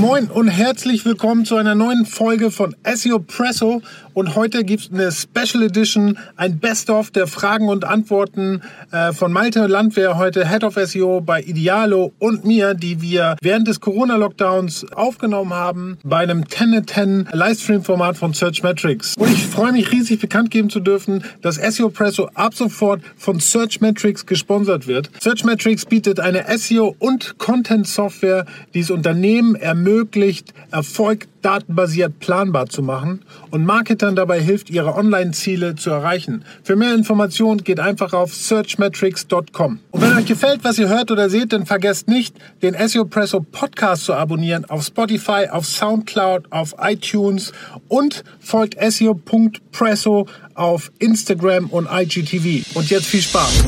moin und herzlich willkommen zu einer neuen Folge von SEO Presso. Und heute gibt es eine Special Edition, ein Best-of der Fragen und Antworten äh, von Malte Landwehr, heute Head of SEO bei Idealo und mir, die wir während des Corona-Lockdowns aufgenommen haben bei einem 10-10 Livestream-Format von Searchmetrics. Und ich freue mich riesig bekannt geben zu dürfen, dass SEO Presso ab sofort von Searchmetrics gesponsert wird. Searchmetrics bietet eine SEO- und Content-Software, die es Unternehmen ermöglicht, Erfolg datenbasiert planbar zu machen und Marketern dabei hilft, ihre Online-Ziele zu erreichen. Für mehr Informationen geht einfach auf searchmetrics.com. Und wenn euch gefällt, was ihr hört oder seht, dann vergesst nicht, den SEO Presso Podcast zu abonnieren auf Spotify, auf Soundcloud, auf iTunes und folgt SEO.presso auf Instagram und IGTV. Und jetzt viel Spaß!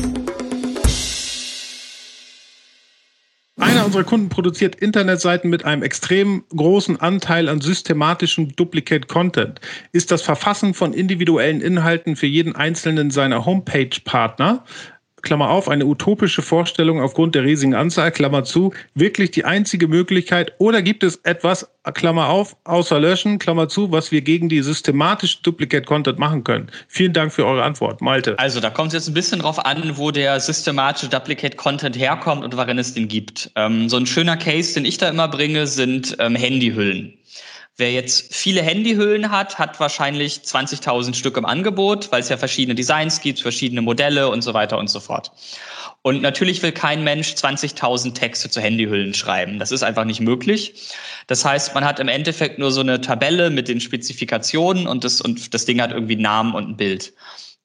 Einer unserer Kunden produziert Internetseiten mit einem extrem großen Anteil an systematischem Duplicate Content. Ist das Verfassen von individuellen Inhalten für jeden einzelnen seiner Homepage-Partner Klammer auf, eine utopische Vorstellung aufgrund der riesigen Anzahl, Klammer zu, wirklich die einzige Möglichkeit oder gibt es etwas, Klammer auf, außer löschen, Klammer zu, was wir gegen die systematische Duplicate Content machen können? Vielen Dank für eure Antwort, Malte. Also da kommt es jetzt ein bisschen drauf an, wo der systematische Duplicate Content herkommt und worin es den gibt. Ähm, so ein schöner Case, den ich da immer bringe, sind ähm, Handyhüllen. Wer jetzt viele Handyhüllen hat, hat wahrscheinlich 20.000 Stück im Angebot, weil es ja verschiedene Designs gibt, verschiedene Modelle und so weiter und so fort. Und natürlich will kein Mensch 20.000 Texte zu Handyhüllen schreiben. Das ist einfach nicht möglich. Das heißt, man hat im Endeffekt nur so eine Tabelle mit den Spezifikationen und das, und das Ding hat irgendwie einen Namen und ein Bild.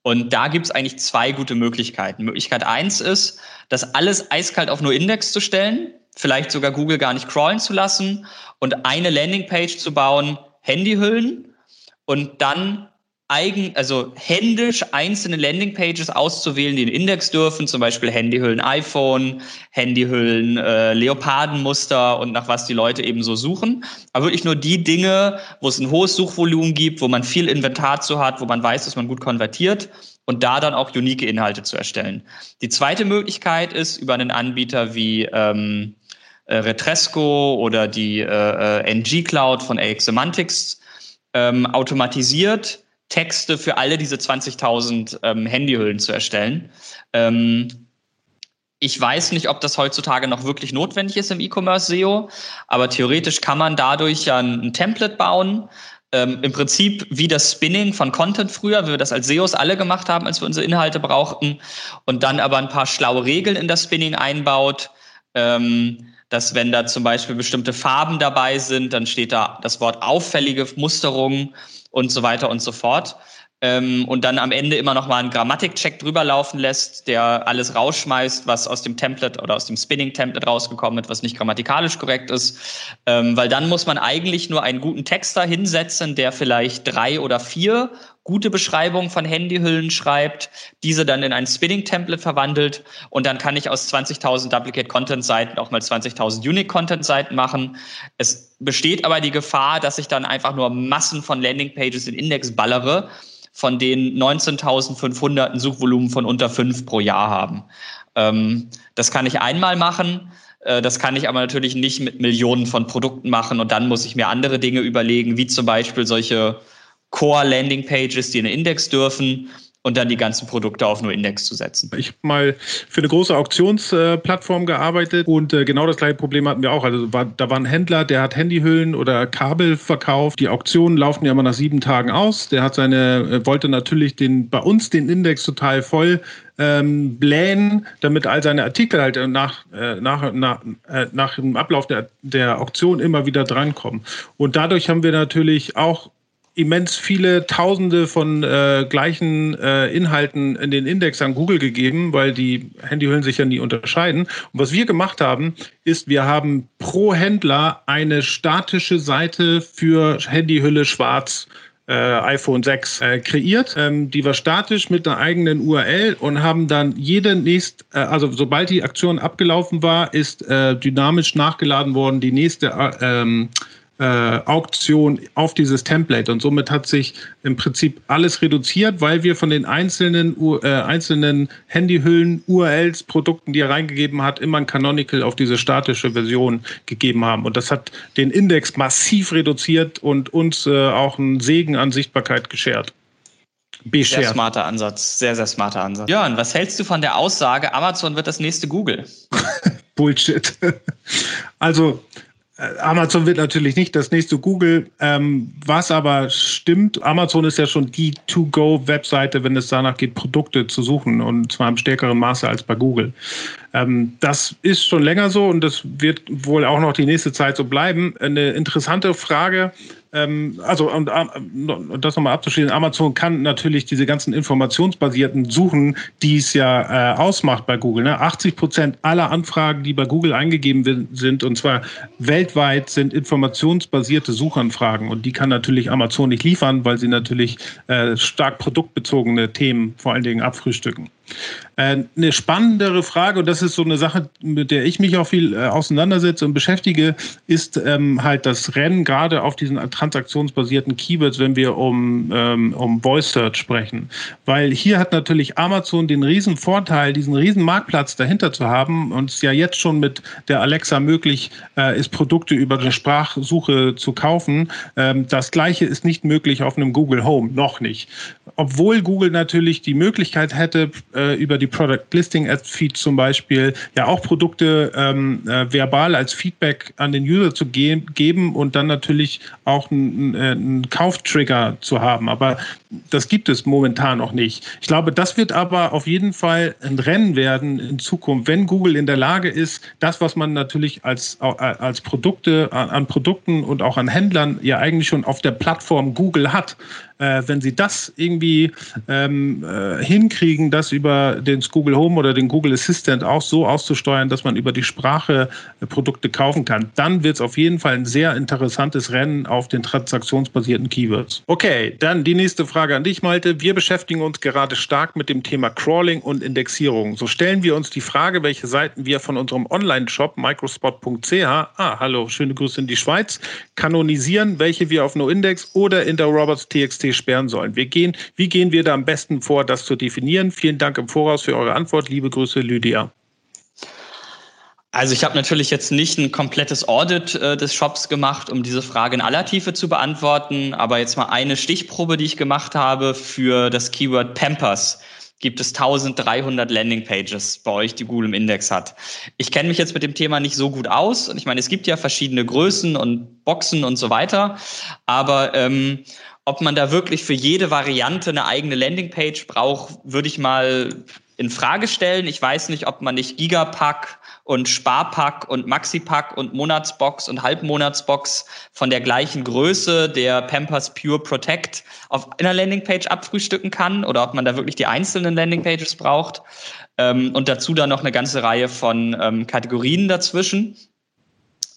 Und da gibt es eigentlich zwei gute Möglichkeiten. Möglichkeit eins ist, das alles eiskalt auf nur Index zu stellen vielleicht sogar Google gar nicht crawlen zu lassen und eine Landingpage zu bauen, Handyhüllen und dann eigen, also händisch einzelne Landingpages auszuwählen, die den Index dürfen, zum Beispiel Handyhüllen iPhone, Handyhüllen äh, Leopardenmuster und nach was die Leute eben so suchen. Aber wirklich nur die Dinge, wo es ein hohes Suchvolumen gibt, wo man viel Inventar zu hat, wo man weiß, dass man gut konvertiert und da dann auch unique Inhalte zu erstellen. Die zweite Möglichkeit ist über einen Anbieter wie ähm, äh, Retresco oder die äh, äh NG Cloud von AX Semantics ähm, automatisiert Texte für alle diese 20.000 ähm, Handyhüllen zu erstellen. Ähm, ich weiß nicht, ob das heutzutage noch wirklich notwendig ist im E-Commerce SEO, aber theoretisch kann man dadurch ja ein, ein Template bauen. Ähm, Im Prinzip wie das Spinning von Content früher, wie wir das als SEOs alle gemacht haben, als wir unsere Inhalte brauchten, und dann aber ein paar schlaue Regeln in das Spinning einbaut. Ähm, dass wenn da zum Beispiel bestimmte Farben dabei sind, dann steht da das Wort auffällige Musterung und so weiter und so fort. Ähm, und dann am Ende immer noch mal einen Grammatikcheck drüber laufen lässt, der alles rausschmeißt, was aus dem Template oder aus dem Spinning-Template rausgekommen ist, was nicht grammatikalisch korrekt ist. Ähm, weil dann muss man eigentlich nur einen guten Texter hinsetzen, der vielleicht drei oder vier gute Beschreibungen von Handyhüllen schreibt, diese dann in ein Spinning-Template verwandelt und dann kann ich aus 20.000 Duplicate-Content-Seiten auch mal 20.000 Unique-Content-Seiten machen. Es besteht aber die Gefahr, dass ich dann einfach nur Massen von Landing-Pages in Index ballere, von denen 19.500 ein Suchvolumen von unter fünf pro Jahr haben. Ähm, das kann ich einmal machen. Äh, das kann ich aber natürlich nicht mit Millionen von Produkten machen und dann muss ich mir andere Dinge überlegen, wie zum Beispiel solche Core-Landing-Pages, die in den Index dürfen und dann die ganzen Produkte auf nur Index zu setzen. Ich habe mal für eine große Auktionsplattform gearbeitet und äh, genau das gleiche Problem hatten wir auch. Also war, da war ein Händler, der hat Handyhüllen oder Kabel verkauft. Die Auktionen laufen ja immer nach sieben Tagen aus. Der hat seine, äh, wollte natürlich den, bei uns den Index total voll ähm, blähen, damit all seine Artikel halt nach, äh, nach, nach, äh, nach dem Ablauf der, der Auktion immer wieder drankommen. Und dadurch haben wir natürlich auch immens viele Tausende von äh, gleichen äh, Inhalten in den Index an Google gegeben, weil die Handyhüllen sich ja nie unterscheiden. Und was wir gemacht haben, ist, wir haben pro Händler eine statische Seite für Handyhülle schwarz äh, iPhone 6 äh, kreiert. Ähm, die war statisch mit einer eigenen URL und haben dann jede nächste, äh, also sobald die Aktion abgelaufen war, ist äh, dynamisch nachgeladen worden die nächste äh, Auktion auf dieses Template. Und somit hat sich im Prinzip alles reduziert, weil wir von den einzelnen, äh, einzelnen Handyhüllen, URLs, Produkten, die er reingegeben hat, immer ein Canonical auf diese statische Version gegeben haben. Und das hat den Index massiv reduziert und uns äh, auch einen Segen an Sichtbarkeit geschert. Beschert. Sehr smarter Ansatz, sehr, sehr smarter Ansatz. Jörn, was hältst du von der Aussage, Amazon wird das nächste Google? Bullshit. Also Amazon wird natürlich nicht das nächste Google. Ähm, was aber stimmt, Amazon ist ja schon die To-Go-Webseite, wenn es danach geht, Produkte zu suchen und zwar im stärkeren Maße als bei Google. Ähm, das ist schon länger so und das wird wohl auch noch die nächste Zeit so bleiben. Eine interessante Frage, ähm, also und, und das nochmal abzuschließen, Amazon kann natürlich diese ganzen informationsbasierten Suchen, die es ja äh, ausmacht bei Google. Ne? 80 Prozent aller Anfragen, die bei Google eingegeben sind, und zwar weltweit, sind informationsbasierte Suchanfragen. Und die kann natürlich Amazon nicht liefern, weil sie natürlich äh, stark produktbezogene Themen vor allen Dingen abfrühstücken. Äh, eine spannendere Frage, und das ist so eine Sache, mit der ich mich auch viel äh, auseinandersetze und beschäftige, ist ähm, halt das Rennen gerade auf diesen transaktionsbasierten Keywords, wenn wir um, ähm, um Voice Search sprechen. Weil hier hat natürlich Amazon den riesen Vorteil, diesen riesen Marktplatz dahinter zu haben und es ja jetzt schon mit der Alexa möglich äh, ist, Produkte über eine Sprachsuche zu kaufen. Ähm, das gleiche ist nicht möglich auf einem Google Home, noch nicht. Obwohl Google natürlich die Möglichkeit hätte, äh, über die Product Listing Ads Feed zum Beispiel ja auch Produkte ähm, äh, verbal als Feedback an den User zu ge geben und dann natürlich auch einen, einen Kauftrigger zu haben. Aber das gibt es momentan noch nicht. Ich glaube, das wird aber auf jeden Fall ein Rennen werden in Zukunft, wenn Google in der Lage ist, das, was man natürlich als, als Produkte, an Produkten und auch an Händlern ja eigentlich schon auf der Plattform Google hat, äh, wenn sie das irgendwie ähm, äh, hinkriegen, das über den Google Home oder den Google Assistant auch so auszusteuern, dass man über die Sprache äh, Produkte kaufen kann, dann wird es auf jeden Fall ein sehr interessantes Rennen auf den transaktionsbasierten Keywords. Okay, dann die nächste Frage an dich, Malte. Wir beschäftigen uns gerade stark mit dem Thema Crawling und Indexierung. So stellen wir uns die Frage, welche Seiten wir von unserem Online-Shop microspot.ch, ah, hallo, schöne Grüße in die Schweiz, kanonisieren, welche wir auf NoIndex oder in der Robots.txt sperren sollen. Wir gehen, wie gehen wir da am besten vor, das zu definieren? Vielen Dank im Voraus für eure Antwort. Liebe Grüße, Lydia. Also ich habe natürlich jetzt nicht ein komplettes Audit äh, des Shops gemacht, um diese Frage in aller Tiefe zu beantworten, aber jetzt mal eine Stichprobe, die ich gemacht habe für das Keyword Pampers. Gibt es 1300 Landingpages bei euch, die Google im Index hat. Ich kenne mich jetzt mit dem Thema nicht so gut aus. Und ich meine, es gibt ja verschiedene Größen und Boxen und so weiter, aber ähm, ob man da wirklich für jede Variante eine eigene Landingpage braucht, würde ich mal in Frage stellen. Ich weiß nicht, ob man nicht Gigapack und Sparpack und Maxipack und Monatsbox und Halbmonatsbox von der gleichen Größe der Pampers Pure Protect auf einer Landingpage abfrühstücken kann oder ob man da wirklich die einzelnen Landingpages braucht. Ähm, und dazu dann noch eine ganze Reihe von ähm, Kategorien dazwischen.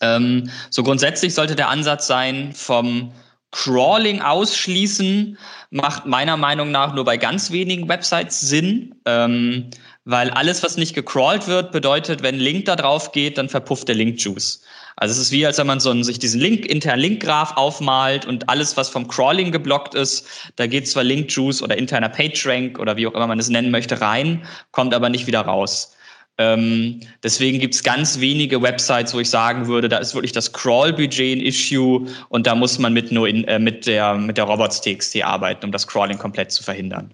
Ähm, so grundsätzlich sollte der Ansatz sein, vom Crawling ausschließen macht meiner Meinung nach nur bei ganz wenigen Websites Sinn, ähm, weil alles, was nicht gecrawlt wird, bedeutet, wenn ein Link da drauf geht, dann verpufft der Link-Juice. Also es ist wie, als wenn man so einen, sich diesen Link, internen Link-Graph aufmalt und alles, was vom Crawling geblockt ist, da geht zwar Link-Juice oder interner PageRank oder wie auch immer man es nennen möchte rein, kommt aber nicht wieder raus. Ähm, deswegen gibt es ganz wenige Websites, wo ich sagen würde, da ist wirklich das Crawl-Budget ein Issue und da muss man mit nur in, äh, mit der mit der Robots.txt arbeiten, um das Crawling komplett zu verhindern.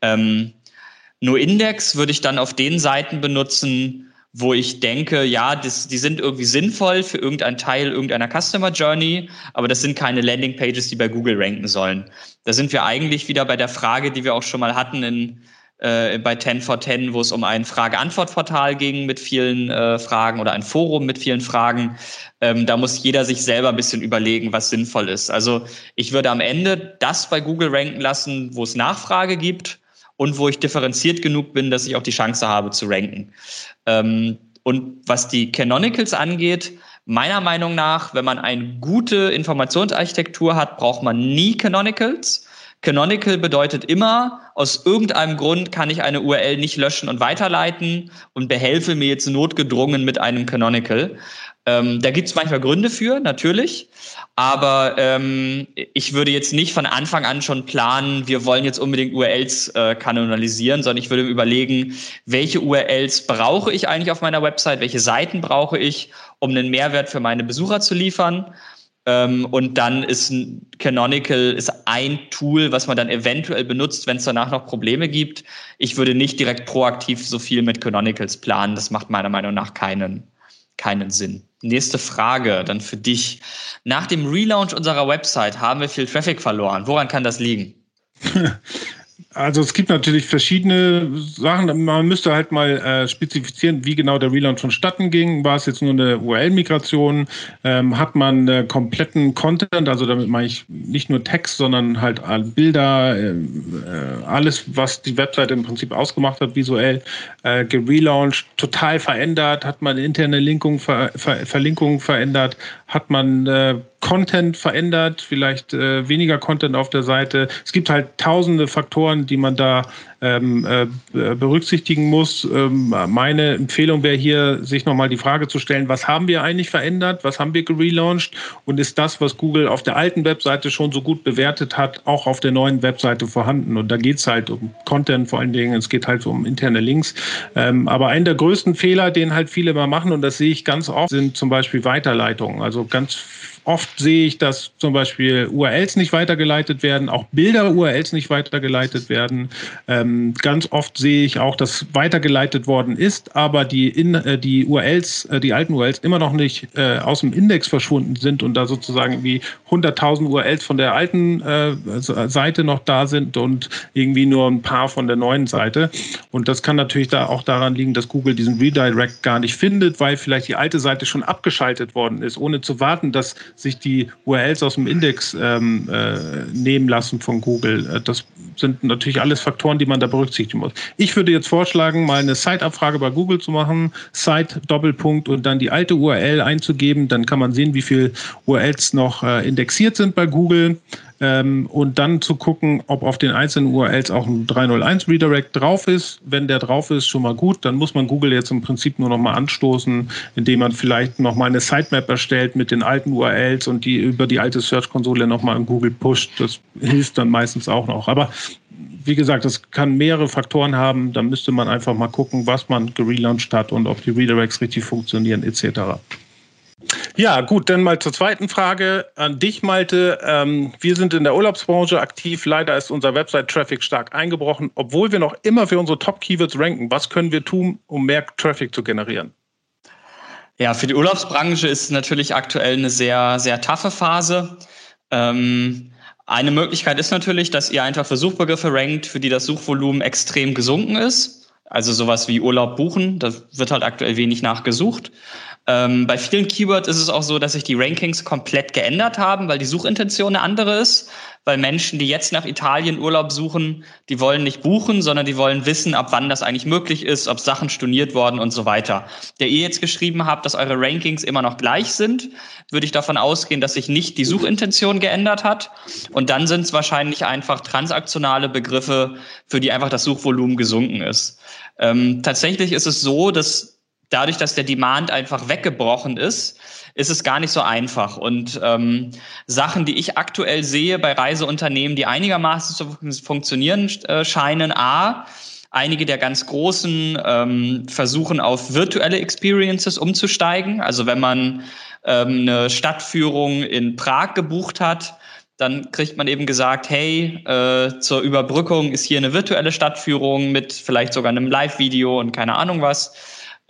Ähm, nur Index würde ich dann auf den Seiten benutzen, wo ich denke, ja, das, die sind irgendwie sinnvoll für irgendeinen Teil irgendeiner Customer Journey, aber das sind keine Landing Pages, die bei Google ranken sollen. Da sind wir eigentlich wieder bei der Frage, die wir auch schon mal hatten in äh, bei 10 for 10, wo es um ein Frage-Antwort-Portal ging mit vielen äh, Fragen oder ein Forum mit vielen Fragen. Ähm, da muss jeder sich selber ein bisschen überlegen, was sinnvoll ist. Also ich würde am Ende das bei Google ranken lassen, wo es Nachfrage gibt und wo ich differenziert genug bin, dass ich auch die Chance habe zu ranken. Ähm, und was die Canonicals angeht, meiner Meinung nach, wenn man eine gute Informationsarchitektur hat, braucht man nie Canonicals Canonical bedeutet immer, aus irgendeinem Grund kann ich eine URL nicht löschen und weiterleiten und behelfe mir jetzt notgedrungen mit einem Canonical. Ähm, da gibt es manchmal Gründe für, natürlich. Aber ähm, ich würde jetzt nicht von Anfang an schon planen, wir wollen jetzt unbedingt URLs äh, kanonalisieren, sondern ich würde überlegen, welche URLs brauche ich eigentlich auf meiner Website, welche Seiten brauche ich, um einen Mehrwert für meine Besucher zu liefern. Ähm, und dann ist ein Canonical ist ein Tool, was man dann eventuell benutzt, wenn es danach noch Probleme gibt. Ich würde nicht direkt proaktiv so viel mit Canonicals planen. Das macht meiner Meinung nach keinen, keinen Sinn. Nächste Frage dann für dich. Nach dem Relaunch unserer Website haben wir viel Traffic verloren. Woran kann das liegen? Also es gibt natürlich verschiedene Sachen. Man müsste halt mal äh, spezifizieren, wie genau der Relaunch vonstatten ging. War es jetzt nur eine URL-Migration? Ähm, hat man äh, kompletten Content, also damit meine ich nicht nur Text, sondern halt Bilder, äh, äh, alles, was die Webseite im Prinzip ausgemacht hat, visuell, äh, gelauncht, total verändert? Hat man interne Linkung, Ver Ver Verlinkungen verändert? Hat man äh, Content verändert, vielleicht äh, weniger Content auf der Seite. Es gibt halt tausende Faktoren, die man da ähm, äh, berücksichtigen muss. Ähm, meine Empfehlung wäre hier, sich nochmal die Frage zu stellen, was haben wir eigentlich verändert, was haben wir gelauncht und ist das, was Google auf der alten Webseite schon so gut bewertet hat, auch auf der neuen Webseite vorhanden. Und da geht es halt um Content vor allen Dingen, es geht halt um interne Links. Ähm, aber ein der größten Fehler, den halt viele mal machen, und das sehe ich ganz oft, sind zum Beispiel Weiterleitungen. Also ganz Oft sehe ich, dass zum Beispiel URLs nicht weitergeleitet werden, auch Bilder-URLs nicht weitergeleitet werden. Ähm, ganz oft sehe ich auch, dass weitergeleitet worden ist, aber die, in, äh, die URLs, äh, die alten URLs immer noch nicht äh, aus dem Index verschwunden sind und da sozusagen wie 100.000 URLs von der alten äh, Seite noch da sind und irgendwie nur ein paar von der neuen Seite. Und das kann natürlich da auch daran liegen, dass Google diesen Redirect gar nicht findet, weil vielleicht die alte Seite schon abgeschaltet worden ist, ohne zu warten, dass sich die URLs aus dem Index ähm, äh, nehmen lassen von Google. Äh, das sind natürlich alles Faktoren, die man da berücksichtigen muss. Ich würde jetzt vorschlagen, mal eine Site-Abfrage bei Google zu machen, Site Doppelpunkt und dann die alte URL einzugeben. Dann kann man sehen, wie viele URLs noch äh, indexiert sind bei Google ähm, und dann zu gucken, ob auf den einzelnen URLs auch ein 301 Redirect drauf ist. Wenn der drauf ist, schon mal gut. Dann muss man Google jetzt im Prinzip nur noch mal anstoßen, indem man vielleicht noch mal eine Sitemap erstellt mit den alten URLs und die über die alte Search-Konsole noch mal in Google pusht. Das hilft dann meistens auch noch. Aber wie gesagt, das kann mehrere Faktoren haben. Da müsste man einfach mal gucken, was man gelauncht hat und ob die Redirects richtig funktionieren etc. Ja, gut, dann mal zur zweiten Frage an dich, Malte. Ähm, wir sind in der Urlaubsbranche aktiv. Leider ist unser Website-Traffic stark eingebrochen, obwohl wir noch immer für unsere Top-Keywords ranken. Was können wir tun, um mehr Traffic zu generieren? Ja, für die Urlaubsbranche ist natürlich aktuell eine sehr, sehr taffe Phase. Ähm, eine Möglichkeit ist natürlich, dass ihr einfach für Suchbegriffe rankt, für die das Suchvolumen extrem gesunken ist. Also sowas wie Urlaub buchen, da wird halt aktuell wenig nachgesucht. Ähm, bei vielen Keywords ist es auch so, dass sich die Rankings komplett geändert haben, weil die Suchintention eine andere ist. Weil Menschen, die jetzt nach Italien Urlaub suchen, die wollen nicht buchen, sondern die wollen wissen, ab wann das eigentlich möglich ist, ob Sachen storniert worden und so weiter. Der ihr jetzt geschrieben habt, dass eure Rankings immer noch gleich sind, würde ich davon ausgehen, dass sich nicht die Suchintention geändert hat. Und dann sind es wahrscheinlich einfach transaktionale Begriffe, für die einfach das Suchvolumen gesunken ist. Ähm, tatsächlich ist es so, dass dadurch, dass der Demand einfach weggebrochen ist, ist es gar nicht so einfach. Und ähm, Sachen, die ich aktuell sehe bei Reiseunternehmen, die einigermaßen zu funktionieren äh, scheinen, a, einige der ganz großen ähm, versuchen auf virtuelle Experiences umzusteigen. Also wenn man ähm, eine Stadtführung in Prag gebucht hat, dann kriegt man eben gesagt, hey, äh, zur Überbrückung ist hier eine virtuelle Stadtführung mit vielleicht sogar einem Live-Video und keine Ahnung was.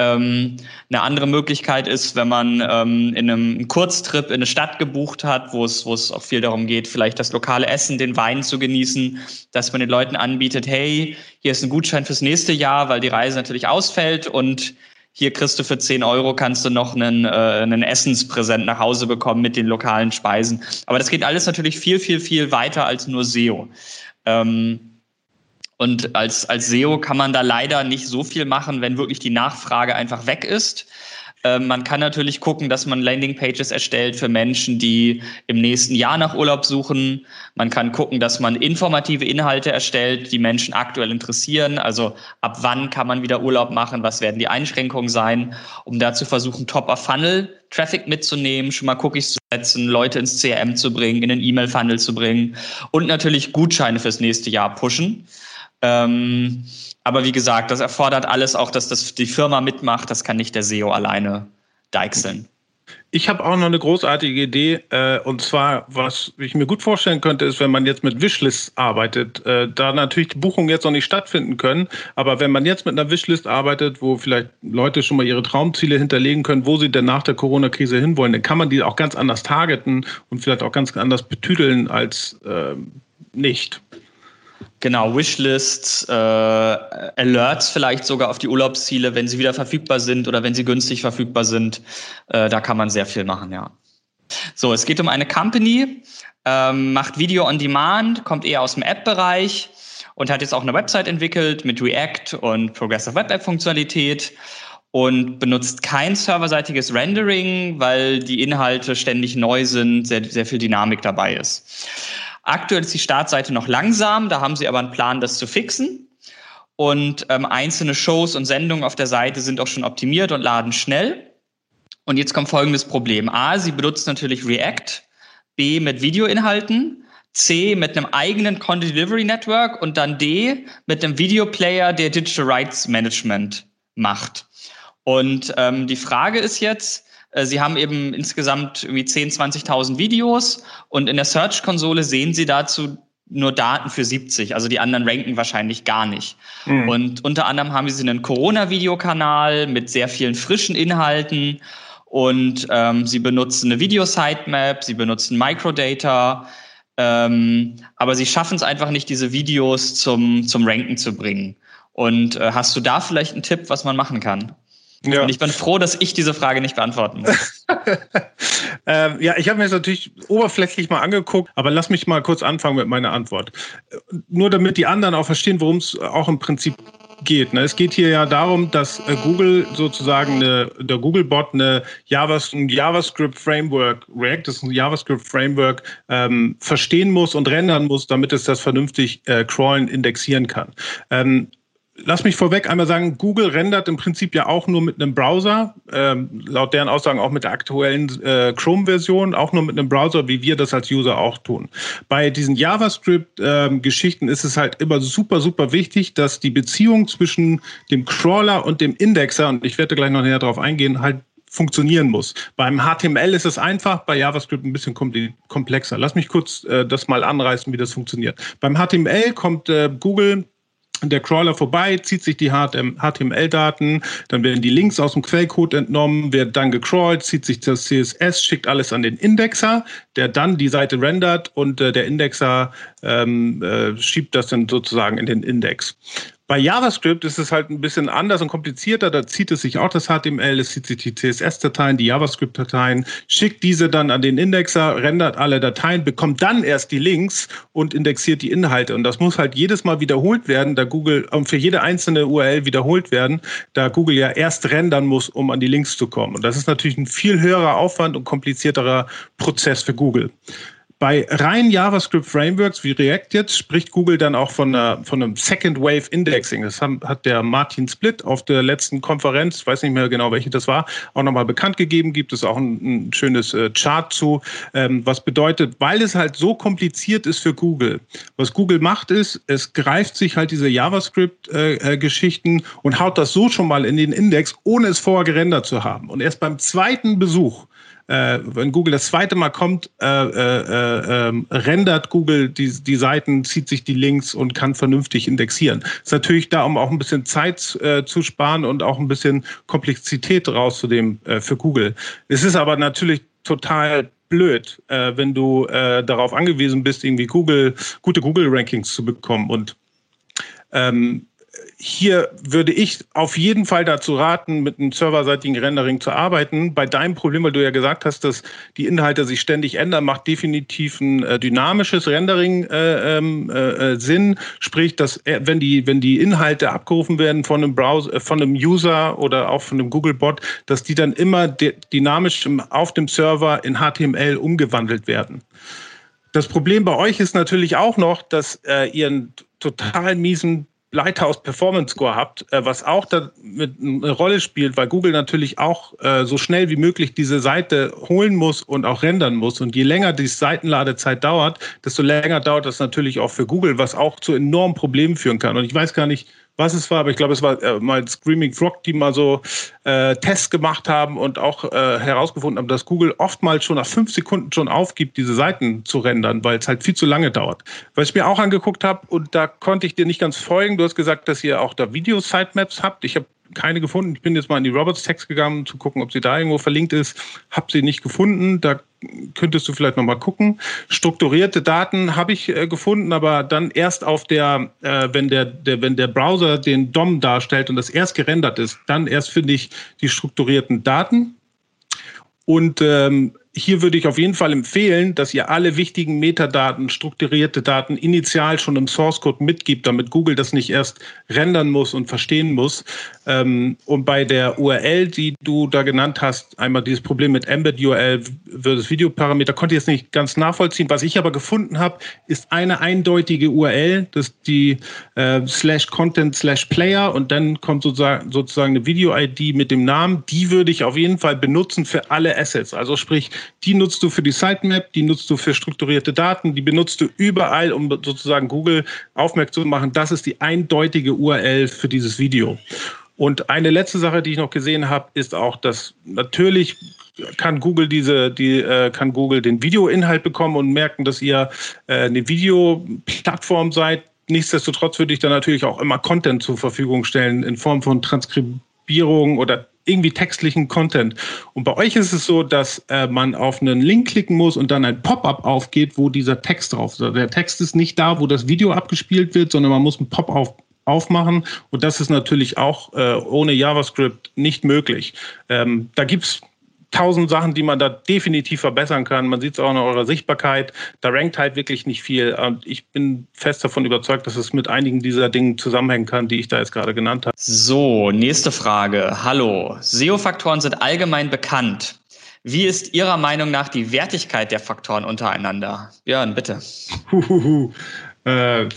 Ähm, eine andere Möglichkeit ist, wenn man ähm, in einem Kurztrip in eine Stadt gebucht hat, wo es, wo es auch viel darum geht, vielleicht das lokale Essen, den Wein zu genießen, dass man den Leuten anbietet, hey, hier ist ein Gutschein fürs nächste Jahr, weil die Reise natürlich ausfällt und hier kriegst du für 10 Euro kannst du noch einen, äh, einen Essenspräsent nach Hause bekommen mit den lokalen Speisen. Aber das geht alles natürlich viel, viel, viel weiter als nur SEO. Ähm, und als, als SEO kann man da leider nicht so viel machen, wenn wirklich die Nachfrage einfach weg ist. Ähm, man kann natürlich gucken, dass man Landingpages erstellt für Menschen, die im nächsten Jahr nach Urlaub suchen. Man kann gucken, dass man informative Inhalte erstellt, die Menschen aktuell interessieren. Also ab wann kann man wieder Urlaub machen? Was werden die Einschränkungen sein? Um da zu versuchen, Top-of-Funnel Traffic mitzunehmen, schon mal Cookies zu setzen, Leute ins CRM zu bringen, in den E-Mail-Funnel zu bringen und natürlich Gutscheine fürs nächste Jahr pushen. Ähm, aber wie gesagt, das erfordert alles auch, dass das die Firma mitmacht. Das kann nicht der SEO alleine deichseln. Ich habe auch noch eine großartige Idee. Äh, und zwar, was ich mir gut vorstellen könnte, ist, wenn man jetzt mit Wishlists arbeitet, äh, da natürlich die Buchungen jetzt noch nicht stattfinden können. Aber wenn man jetzt mit einer Wishlist arbeitet, wo vielleicht Leute schon mal ihre Traumziele hinterlegen können, wo sie denn nach der Corona-Krise hinwollen, dann kann man die auch ganz anders targeten und vielleicht auch ganz anders betüdeln als äh, nicht. Genau, Wishlists, äh, Alerts vielleicht sogar auf die Urlaubsziele, wenn sie wieder verfügbar sind oder wenn sie günstig verfügbar sind. Äh, da kann man sehr viel machen, ja. So, es geht um eine Company, ähm, macht Video on Demand, kommt eher aus dem App-Bereich und hat jetzt auch eine Website entwickelt mit React und Progressive Web App-Funktionalität und benutzt kein serverseitiges Rendering, weil die Inhalte ständig neu sind, sehr, sehr viel Dynamik dabei ist. Aktuell ist die Startseite noch langsam, da haben sie aber einen Plan, das zu fixen. Und ähm, einzelne Shows und Sendungen auf der Seite sind auch schon optimiert und laden schnell. Und jetzt kommt folgendes Problem. A, sie benutzt natürlich React. B, mit Videoinhalten. C, mit einem eigenen Content Delivery Network. Und dann D, mit einem Videoplayer, der Digital Rights Management macht. Und ähm, die Frage ist jetzt, Sie haben eben insgesamt irgendwie 10.000, 20.000 Videos und in der Search-Konsole sehen Sie dazu nur Daten für 70, also die anderen ranken wahrscheinlich gar nicht. Mhm. Und unter anderem haben Sie einen Corona-Videokanal mit sehr vielen frischen Inhalten und ähm, Sie benutzen eine Video-Sitemap, Sie benutzen Microdata, ähm, aber Sie schaffen es einfach nicht, diese Videos zum, zum Ranken zu bringen. Und äh, hast du da vielleicht einen Tipp, was man machen kann? Ja. Und ich bin froh, dass ich diese Frage nicht beantworten muss. ähm, ja, ich habe mir das natürlich oberflächlich mal angeguckt, aber lass mich mal kurz anfangen mit meiner Antwort. Nur damit die anderen auch verstehen, worum es auch im Prinzip geht. Ne? Es geht hier ja darum, dass äh, Google sozusagen eine, der Googlebot eine Javas, ein JavaScript-Framework, React ist ein JavaScript-Framework, ähm, verstehen muss und rendern muss, damit es das vernünftig äh, crawlen, indexieren kann. Ähm, Lass mich vorweg einmal sagen, Google rendert im Prinzip ja auch nur mit einem Browser, ähm, laut deren Aussagen auch mit der aktuellen äh, Chrome-Version, auch nur mit einem Browser, wie wir das als User auch tun. Bei diesen JavaScript-Geschichten ähm, ist es halt immer super, super wichtig, dass die Beziehung zwischen dem Crawler und dem Indexer, und ich werde gleich noch näher darauf eingehen, halt funktionieren muss. Beim HTML ist es einfach, bei JavaScript ein bisschen komplexer. Lass mich kurz äh, das mal anreißen, wie das funktioniert. Beim HTML kommt äh, Google der Crawler vorbei, zieht sich die HTML-Daten, dann werden die Links aus dem Quellcode entnommen, wird dann gecrawlt, zieht sich das CSS, schickt alles an den Indexer, der dann die Seite rendert und äh, der Indexer ähm, äh, schiebt das dann sozusagen in den Index. Bei JavaScript ist es halt ein bisschen anders und komplizierter. Da zieht es sich auch das HTML, es zieht sich die CSS-Dateien, die JavaScript-Dateien, schickt diese dann an den Indexer, rendert alle Dateien, bekommt dann erst die Links und indexiert die Inhalte. Und das muss halt jedes Mal wiederholt werden, da Google und für jede einzelne URL wiederholt werden, da Google ja erst rendern muss, um an die Links zu kommen. Und das ist natürlich ein viel höherer Aufwand und komplizierterer Prozess für Google. Bei reinen JavaScript-Frameworks wie React jetzt spricht Google dann auch von, einer, von einem Second Wave Indexing. Das hat der Martin Split auf der letzten Konferenz, ich weiß nicht mehr genau, welche das war, auch nochmal bekannt gegeben. Gibt es auch ein, ein schönes äh, Chart zu, ähm, was bedeutet, weil es halt so kompliziert ist für Google. Was Google macht ist, es greift sich halt diese JavaScript-Geschichten äh, äh, und haut das so schon mal in den Index, ohne es vorher gerendert zu haben. Und erst beim zweiten Besuch äh, wenn Google das zweite Mal kommt, äh, äh, ähm, rendert Google die, die Seiten, zieht sich die Links und kann vernünftig indexieren. Ist natürlich da, um auch ein bisschen Zeit äh, zu sparen und auch ein bisschen Komplexität rauszunehmen äh, für Google. Es ist aber natürlich total blöd, äh, wenn du darauf angewiesen bist, irgendwie Google, gute Google-Rankings zu bekommen. Und ähm, hier würde ich auf jeden Fall dazu raten, mit einem serverseitigen Rendering zu arbeiten. Bei deinem Problem, weil du ja gesagt hast, dass die Inhalte sich ständig ändern, macht definitiv ein äh, dynamisches Rendering äh, ähm, äh, äh, Sinn. Sprich, dass äh, wenn die, wenn die Inhalte abgerufen werden von einem Browser, äh, von einem User oder auch von einem Google-Bot, dass die dann immer dynamisch auf dem Server in HTML umgewandelt werden. Das Problem bei euch ist natürlich auch noch, dass ihr einen total miesen Lighthouse Performance Score habt, äh, was auch da eine Rolle spielt, weil Google natürlich auch äh, so schnell wie möglich diese Seite holen muss und auch rendern muss. Und je länger die Seitenladezeit dauert, desto länger dauert das natürlich auch für Google, was auch zu enormen Problemen führen kann. Und ich weiß gar nicht, was es war, aber ich glaube, es war äh, mal Screaming Frog, die mal so äh, Tests gemacht haben und auch äh, herausgefunden haben, dass Google oftmals schon nach fünf Sekunden schon aufgibt, diese Seiten zu rendern, weil es halt viel zu lange dauert. Was ich mir auch angeguckt habe, und da konnte ich dir nicht ganz folgen, du hast gesagt, dass ihr auch da Video-Sitemaps habt. Ich habe keine gefunden. Ich bin jetzt mal in die Robots-Text gegangen, um zu gucken, ob sie da irgendwo verlinkt ist. Habe sie nicht gefunden. Da könntest du vielleicht noch mal gucken. Strukturierte Daten habe ich äh, gefunden, aber dann erst auf der, äh, wenn der, der, wenn der Browser den DOM darstellt und das erst gerendert ist, dann erst finde ich die strukturierten Daten. Und ähm, hier würde ich auf jeden Fall empfehlen, dass ihr alle wichtigen Metadaten, strukturierte Daten initial schon im Source Code mitgibt, damit Google das nicht erst rendern muss und verstehen muss. Ähm, und bei der URL, die du da genannt hast, einmal dieses Problem mit Embed URL versus Videoparameter, konnte ich jetzt nicht ganz nachvollziehen. Was ich aber gefunden habe, ist eine eindeutige URL, das ist die äh, slash Content slash Player und dann kommt sozusagen, sozusagen eine Video-ID mit dem Namen. Die würde ich auf jeden Fall benutzen für alle Assets. Also sprich, die nutzt du für die Sitemap, die nutzt du für strukturierte Daten, die benutzt du überall, um sozusagen Google aufmerksam zu machen. Das ist die eindeutige URL für dieses Video. Und eine letzte Sache, die ich noch gesehen habe, ist auch, dass natürlich kann Google diese, die äh, kann Google den Videoinhalt bekommen und merken, dass ihr äh, eine Videoplattform seid. Nichtsdestotrotz würde ich dann natürlich auch immer Content zur Verfügung stellen in Form von Transkribierung oder irgendwie textlichen Content. Und bei euch ist es so, dass äh, man auf einen Link klicken muss und dann ein Pop-up aufgeht, wo dieser Text drauf ist. Also der Text ist nicht da, wo das Video abgespielt wird, sondern man muss ein Pop-up aufmachen. Und das ist natürlich auch äh, ohne JavaScript nicht möglich. Ähm, da gibt's tausend Sachen, die man da definitiv verbessern kann. Man sieht es auch in eurer Sichtbarkeit. Da rankt halt wirklich nicht viel. Und ich bin fest davon überzeugt, dass es mit einigen dieser Dinge zusammenhängen kann, die ich da jetzt gerade genannt habe. So, nächste Frage. Hallo. SEO-Faktoren sind allgemein bekannt. Wie ist Ihrer Meinung nach die Wertigkeit der Faktoren untereinander? Björn, bitte. Huhuhu. Äh,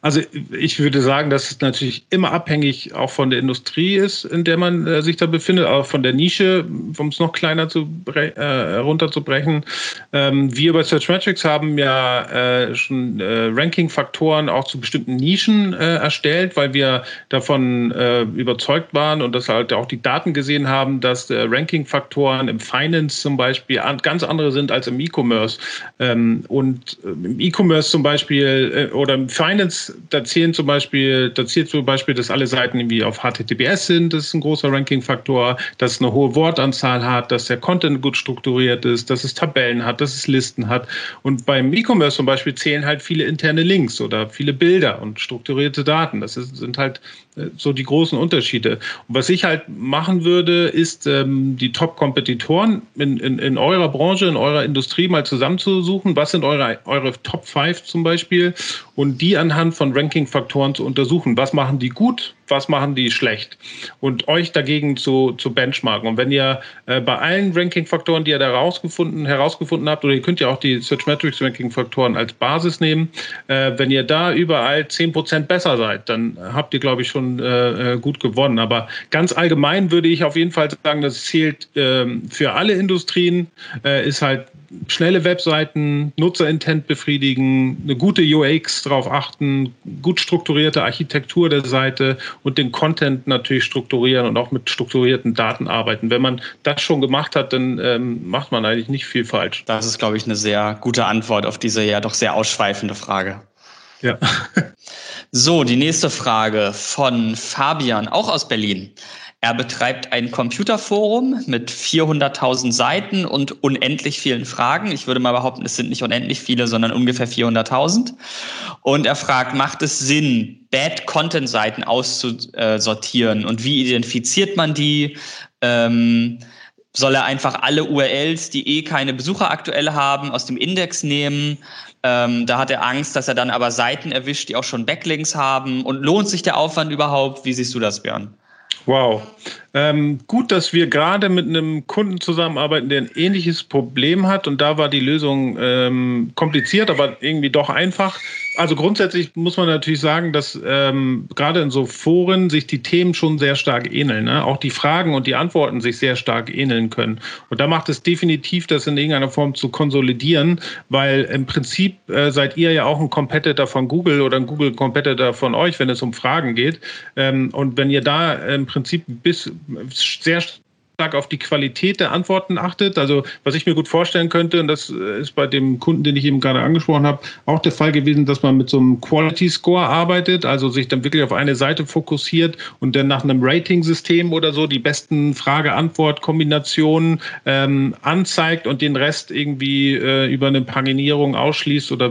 also ich würde sagen, dass es natürlich immer abhängig auch von der Industrie ist, in der man äh, sich da befindet, auch von der Nische, um es noch kleiner zu äh, runterzubrechen. Ähm, wir bei Searchmetrics haben ja äh, schon äh, Ranking-Faktoren auch zu bestimmten Nischen äh, erstellt, weil wir davon äh, überzeugt waren und dass halt auch die Daten gesehen haben, dass Ranking-Faktoren im Finance zum Beispiel ganz andere sind als im E-Commerce. Ähm, und im E-Commerce zum Beispiel oder im Finance da zählen zum Beispiel, da zählt zum Beispiel, dass alle Seiten irgendwie auf HTTPS sind, das ist ein großer Ranking-Faktor, dass es eine hohe Wortanzahl hat, dass der Content gut strukturiert ist, dass es Tabellen hat, dass es Listen hat. Und beim E-Commerce zum Beispiel zählen halt viele interne Links oder viele Bilder und strukturierte Daten. Das sind halt äh, so die großen Unterschiede. Und was ich halt machen würde, ist ähm, die Top-Kompetitoren in, in, in eurer Branche, in eurer Industrie mal zusammenzusuchen. Was sind eure, eure Top 5 zum Beispiel? Und die anhand von Ranking-Faktoren zu untersuchen. Was machen die gut? was machen die schlecht und euch dagegen zu, zu benchmarken. Und wenn ihr äh, bei allen Ranking-Faktoren, die ihr da herausgefunden, herausgefunden habt, oder ihr könnt ja auch die Searchmetrics Ranking-Faktoren als Basis nehmen, äh, wenn ihr da überall 10% besser seid, dann habt ihr, glaube ich, schon äh, äh, gut gewonnen. Aber ganz allgemein würde ich auf jeden Fall sagen, das zählt ähm, für alle Industrien, äh, ist halt schnelle Webseiten, Nutzerintent befriedigen, eine gute UX darauf achten, gut strukturierte Architektur der Seite und den Content natürlich strukturieren und auch mit strukturierten Daten arbeiten. Wenn man das schon gemacht hat, dann ähm, macht man eigentlich nicht viel falsch. Das ist, glaube ich, eine sehr gute Antwort auf diese ja doch sehr ausschweifende Frage. Ja. so, die nächste Frage von Fabian, auch aus Berlin. Er betreibt ein Computerforum mit 400.000 Seiten und unendlich vielen Fragen. Ich würde mal behaupten, es sind nicht unendlich viele, sondern ungefähr 400.000. Und er fragt, macht es Sinn, Bad Content Seiten auszusortieren und wie identifiziert man die? Ähm, soll er einfach alle URLs, die eh keine Besucher aktuell haben, aus dem Index nehmen? Ähm, da hat er Angst, dass er dann aber Seiten erwischt, die auch schon Backlinks haben. Und lohnt sich der Aufwand überhaupt? Wie siehst du das, Björn? Wow. Ähm, gut, dass wir gerade mit einem Kunden zusammenarbeiten, der ein ähnliches Problem hat. Und da war die Lösung ähm, kompliziert, aber irgendwie doch einfach. Also grundsätzlich muss man natürlich sagen, dass ähm, gerade in so Foren sich die Themen schon sehr stark ähneln. Ne? Auch die Fragen und die Antworten sich sehr stark ähneln können. Und da macht es definitiv, das in irgendeiner Form zu konsolidieren, weil im Prinzip äh, seid ihr ja auch ein Competitor von Google oder ein Google-Competitor von euch, wenn es um Fragen geht. Ähm, und wenn ihr da im Prinzip bis sehr stark auf die Qualität der Antworten achtet. Also was ich mir gut vorstellen könnte, und das äh, ist bei dem Kunden, den ich eben gerade angesprochen habe, auch der Fall gewesen, dass man mit so einem Quality Score arbeitet, also sich dann wirklich auf eine Seite fokussiert und dann nach einem Rating-System oder so die besten Frage-Antwort-Kombinationen ähm, anzeigt und den Rest irgendwie äh, über eine Paginierung ausschließt oder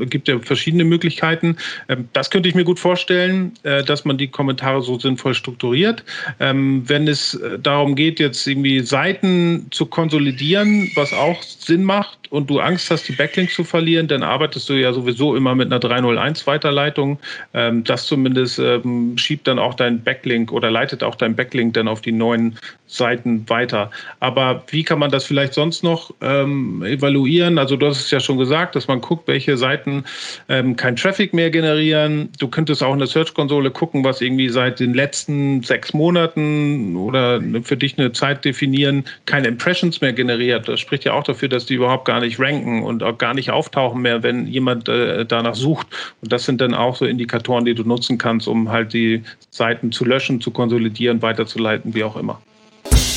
äh, gibt ja verschiedene Möglichkeiten. Ähm, das könnte ich mir gut vorstellen, äh, dass man die Kommentare so sinnvoll strukturiert. Ähm, wenn es äh, darum geht, jetzt irgendwie Seiten zu konsolidieren, was auch Sinn macht und du Angst hast, die Backlinks zu verlieren, dann arbeitest du ja sowieso immer mit einer 301 Weiterleitung. Ähm, das zumindest ähm, schiebt dann auch dein Backlink oder leitet auch dein Backlink dann auf die neuen Seiten weiter. Aber wie kann man das vielleicht sonst noch ähm, evaluieren? Also du hast es ja schon gesagt, dass man guckt, welche Seiten ähm, kein Traffic mehr generieren. Du könntest auch in der Search-Konsole gucken, was irgendwie seit den letzten sechs Monaten oder für dich eine Zeit definieren, keine Impressions mehr generiert. Das spricht ja auch dafür, dass die überhaupt gar nicht ranken und auch gar nicht auftauchen mehr, wenn jemand äh, danach sucht. Und das sind dann auch so Indikatoren, die du nutzen kannst, um halt die Seiten zu löschen, zu konsolidieren, weiterzuleiten, wie auch immer. Thank you.